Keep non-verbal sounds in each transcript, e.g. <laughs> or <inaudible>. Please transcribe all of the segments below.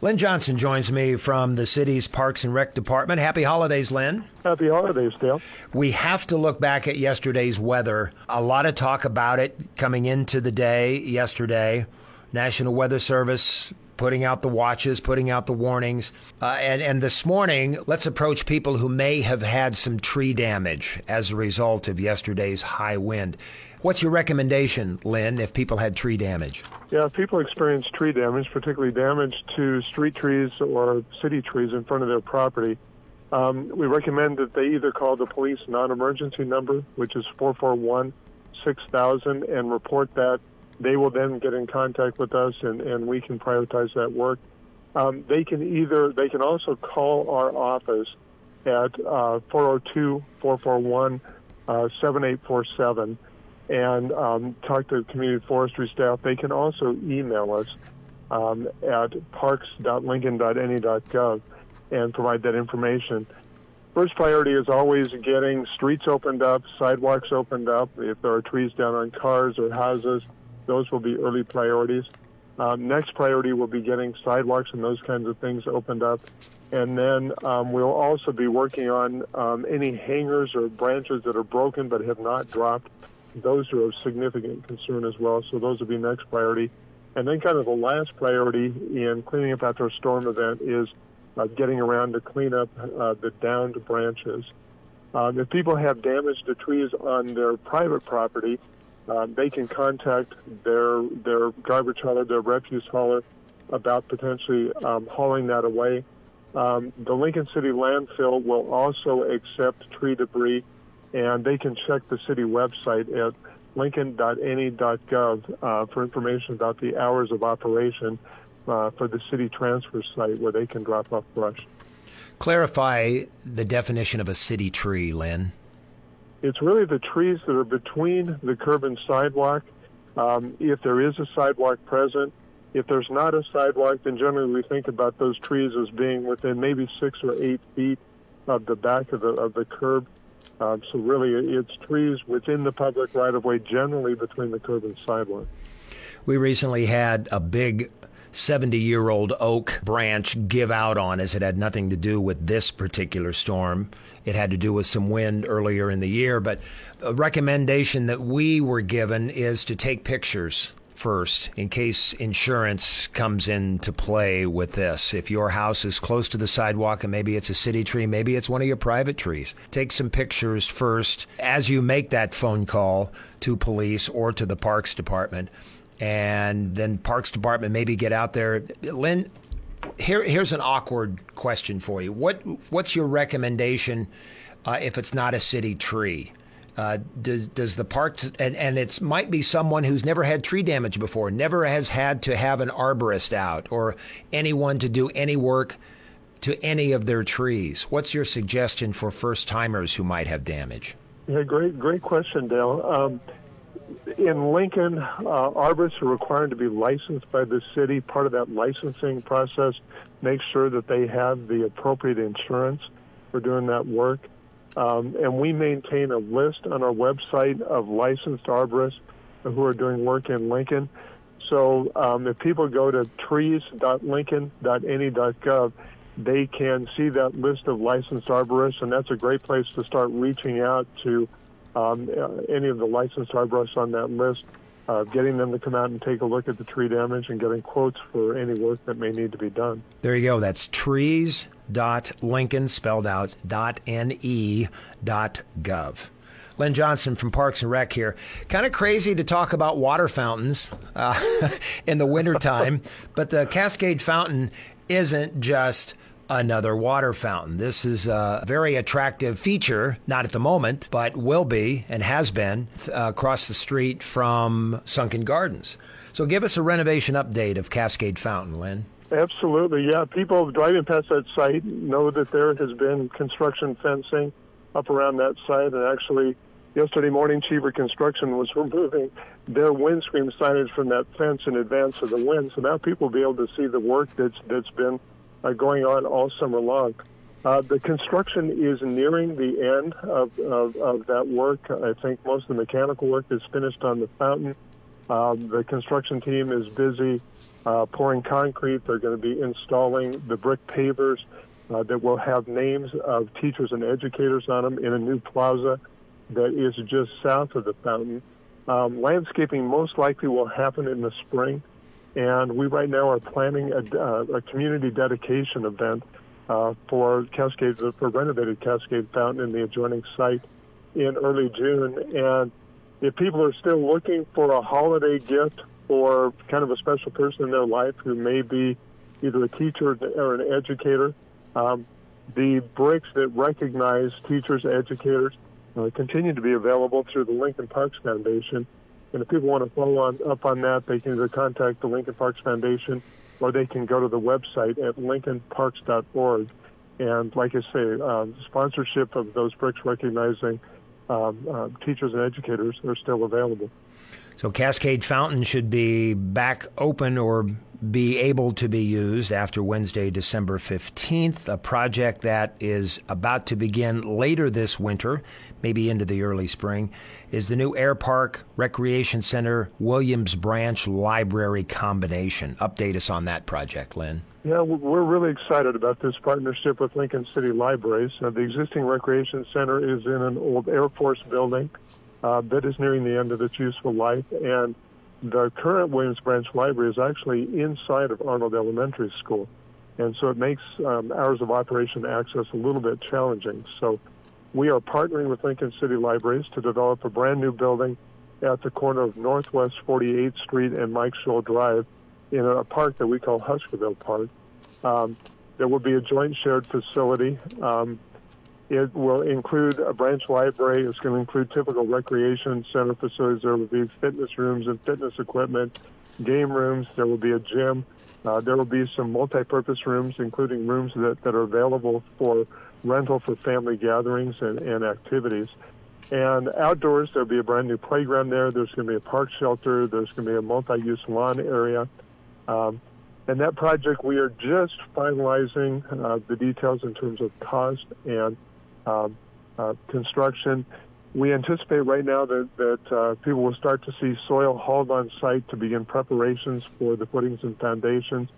Lynn Johnson joins me from the city's Parks and Rec Department. Happy holidays, Lynn. Happy holidays, Dale. We have to look back at yesterday's weather. A lot of talk about it coming into the day yesterday. National Weather Service putting out the watches, putting out the warnings. Uh, and, and this morning, let's approach people who may have had some tree damage as a result of yesterday's high wind. What's your recommendation, Lynn, if people had tree damage? Yeah, if people experience tree damage, particularly damage to street trees or city trees in front of their property, um, we recommend that they either call the police non-emergency number, which is 441 6000, and report that. They will then get in contact with us, and, and we can prioritize that work. Um, they can either they can also call our office at 402 441 7847 and um, talk to community forestry staff. They can also email us um, at parks.lincoln.ne.gov and provide that information. First priority is always getting streets opened up, sidewalks opened up. If there are trees down on cars or houses, those will be early priorities. Um, next priority will be getting sidewalks and those kinds of things opened up. And then um, we'll also be working on um, any hangers or branches that are broken but have not dropped those are of significant concern as well. So those will be next priority. And then kind of the last priority in cleaning up after a storm event is uh, getting around to clean up uh, the downed branches. Um, if people have damage to trees on their private property, uh, they can contact their their garbage hauler, their refuse hauler, about potentially um, hauling that away. Um, the Lincoln City landfill will also accept tree debris and they can check the city website at lincoln.ne.gov uh, for information about the hours of operation uh, for the city transfer site where they can drop off brush. Clarify the definition of a city tree, Lynn. It's really the trees that are between the curb and sidewalk. Um, if there is a sidewalk present, if there's not a sidewalk, then generally we think about those trees as being within maybe six or eight feet of the back of the of the curb. Uh, so really, it's trees within the public right of way, generally between the curb and sidewalk. We recently had a big 70 year old oak branch give out on us. It had nothing to do with this particular storm. It had to do with some wind earlier in the year. But a recommendation that we were given is to take pictures first in case insurance comes into play with this. If your house is close to the sidewalk and maybe it's a city tree, maybe it's one of your private trees, take some pictures first as you make that phone call to police or to the parks department. And then parks department maybe get out there. Lynn, here, here's an awkward question for you. What what's your recommendation uh, if it's not a city tree? Uh, does does the parks and and it might be someone who's never had tree damage before, never has had to have an arborist out or anyone to do any work to any of their trees. What's your suggestion for first timers who might have damage? Yeah, great great question, Dale. Um, in Lincoln, uh, arborists are required to be licensed by the city. Part of that licensing process makes sure that they have the appropriate insurance for doing that work. Um, and we maintain a list on our website of licensed arborists who are doing work in Lincoln. So um, if people go to trees.lincoln.ne.gov, they can see that list of licensed arborists, and that's a great place to start reaching out to um, any of the licensed arborists on that list, uh, getting them to come out and take a look at the tree damage and getting quotes for any work that may need to be done. There you go. That's trees dot Lincoln spelled out dot ne dot gov. Len Johnson from Parks and Rec here. Kind of crazy to talk about water fountains uh, <laughs> in the wintertime, <laughs> but the Cascade Fountain isn't just another water fountain. This is a very attractive feature, not at the moment, but will be and has been uh, across the street from Sunken Gardens. So give us a renovation update of Cascade Fountain, Lynn. Absolutely, yeah. People driving past that site know that there has been construction fencing up around that site, and actually, yesterday morning, Cheever Construction was <laughs> removing their windscreen signage from that fence in advance of the wind, so now people will be able to see the work that's that's been uh, going on all summer long. Uh, the construction is nearing the end of, of, of, that work. I think most of the mechanical work is finished on the fountain. Um, the construction team is busy uh, pouring concrete. They're going to be installing the brick pavers uh, that will have names of teachers and educators on them in a new plaza that is just south of the fountain. Um, landscaping most likely will happen in the spring, and we right now are planning a, uh, a community dedication event uh, for Cascade, for renovated Cascade Fountain in the adjoining site in early June. And if people are still looking for a holiday gift for kind of a special person in their life who may be either a teacher or an educator, um, the bricks that recognize teachers, educators, uh, continue to be available through the Lincoln Parks Foundation. And if people want to follow on, up on that, they can either contact the Lincoln Parks Foundation or they can go to the website at lincolnparks.org. And like I say, um, sponsorship of those bricks recognizing um, uh, teachers and educators are still available. So Cascade Fountain should be back open or be able to be used after Wednesday, December 15th, a project that is about to begin later this winter, maybe into the early spring, is the new Air Park Recreation Center Williams Branch Library combination. Update us on that project, Lynn. Yeah, we're really excited about this partnership with Lincoln City Libraries. Uh, the existing recreation center is in an old Air Force building uh, that is nearing the end of its useful life. And the current Williams Branch Library is actually inside of Arnold Elementary School. And so it makes um, hours of operation access a little bit challenging. So we are partnering with Lincoln City Libraries to develop a brand new building at the corner of Northwest 48th Street and Mike Scholl Drive in a park that we call Huskerville Park. Um, there will be a joint shared facility. Um, it will include a branch library. It's going to include typical recreation center facilities. There will be fitness rooms and fitness equipment, game rooms. There will be a gym. Uh, there will be some multi-purpose rooms, including rooms that, that are available for rental for family gatherings and, and activities. And outdoors, there'll be a brand new playground there. There's going to be a park shelter. There's going to be a multi-use lawn area. Um, and that project, we are just finalizing uh, the details in terms of cost and um, uh, construction. We anticipate right now that, that uh, people will start to see soil hauled on site to begin preparations for the footings and foundations,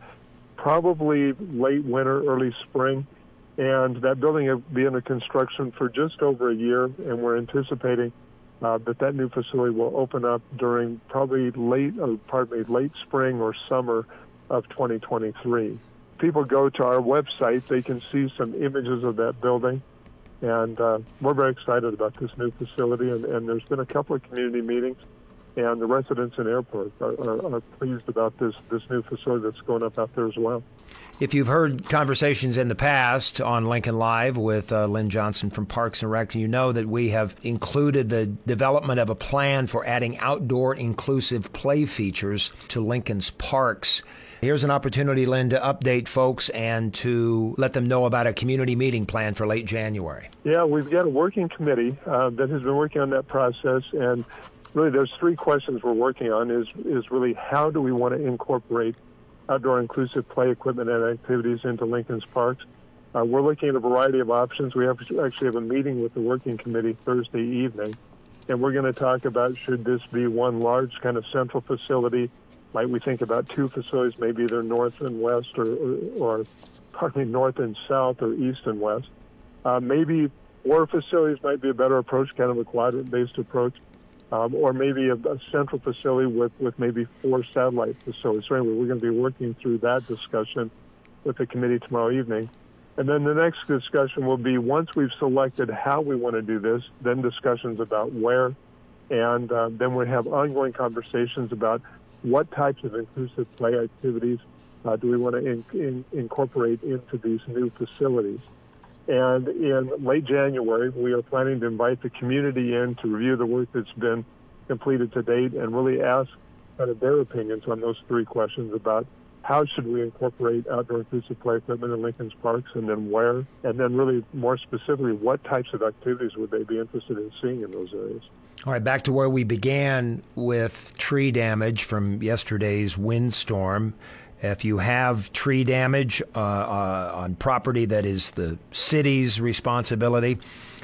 probably late winter, early spring. And that building will be under construction for just over a year, and we're anticipating uh, that that new facility will open up during probably late, or pardon me, late spring or summer of 2023. People go to our website; they can see some images of that building. And uh, we're very excited about this new facility, and, and, there's been a couple of community meetings, and the residents in Air Park are, are, are pleased about this, this new facility that's going up out there as well. If you've heard conversations in the past on Lincoln Live with uh, Lynn Johnson from Parks and Rec, you know that we have included the development of a plan for adding outdoor inclusive play features to Lincoln's parks. Here's an opportunity, Lynn, to update folks and to let them know about a community meeting plan for late January. Yeah, we've got a working committee uh, that has been working on that process, and really, those three questions we're working on. Is is really how do we want to incorporate outdoor inclusive play equipment and activities into Lincoln's parks? Uh, we're looking at a variety of options. We have actually have a meeting with the working committee Thursday evening, and we're going to talk about should this be one large kind of central facility might we think about two facilities, maybe either north and west, or, or, or pardon me, north and south, or east and west? Uh, maybe four facilities might be a better approach, kind of a quadrant-based approach, um, or maybe a, a, central facility with, with maybe four satellite facilities. So anyway, we're going to be working through that discussion with the committee tomorrow evening. And then the next discussion will be once we've selected how we want to do this, then discussions about where, and uh, then we have ongoing conversations about what types of inclusive play activities uh, do we want to in, in, incorporate into these new facilities? And in late January, we are planning to invite the community in to review the work that's been completed to date and really ask kind of their opinions on those three questions about how should we incorporate outdoor inclusive play equipment in Lincoln's parks and then where? And then really more specifically, what types of activities would they be interested in seeing in those areas? All right, back to where we began with tree damage from yesterday's windstorm. If you have tree damage uh, uh, on property that is the city's responsibility,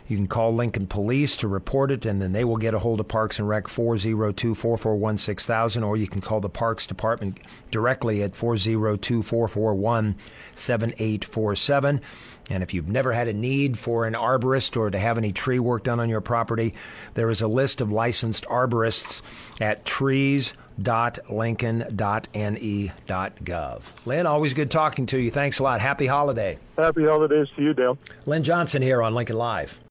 you can call Lincoln Police to report it, and then they will get a hold of Parks and Rec 402 441 6000, or you can call the Parks Department directly at 402 441 7847. And if you've never had a need for an arborist or to have any tree work done on your property, there is a list of licensed arborists at trees.lincoln.ne.gov. Lynn, always good talking to you. Thanks a lot. Happy holiday. Happy holidays to you, Dale. Lynn Johnson here on Lincoln Live.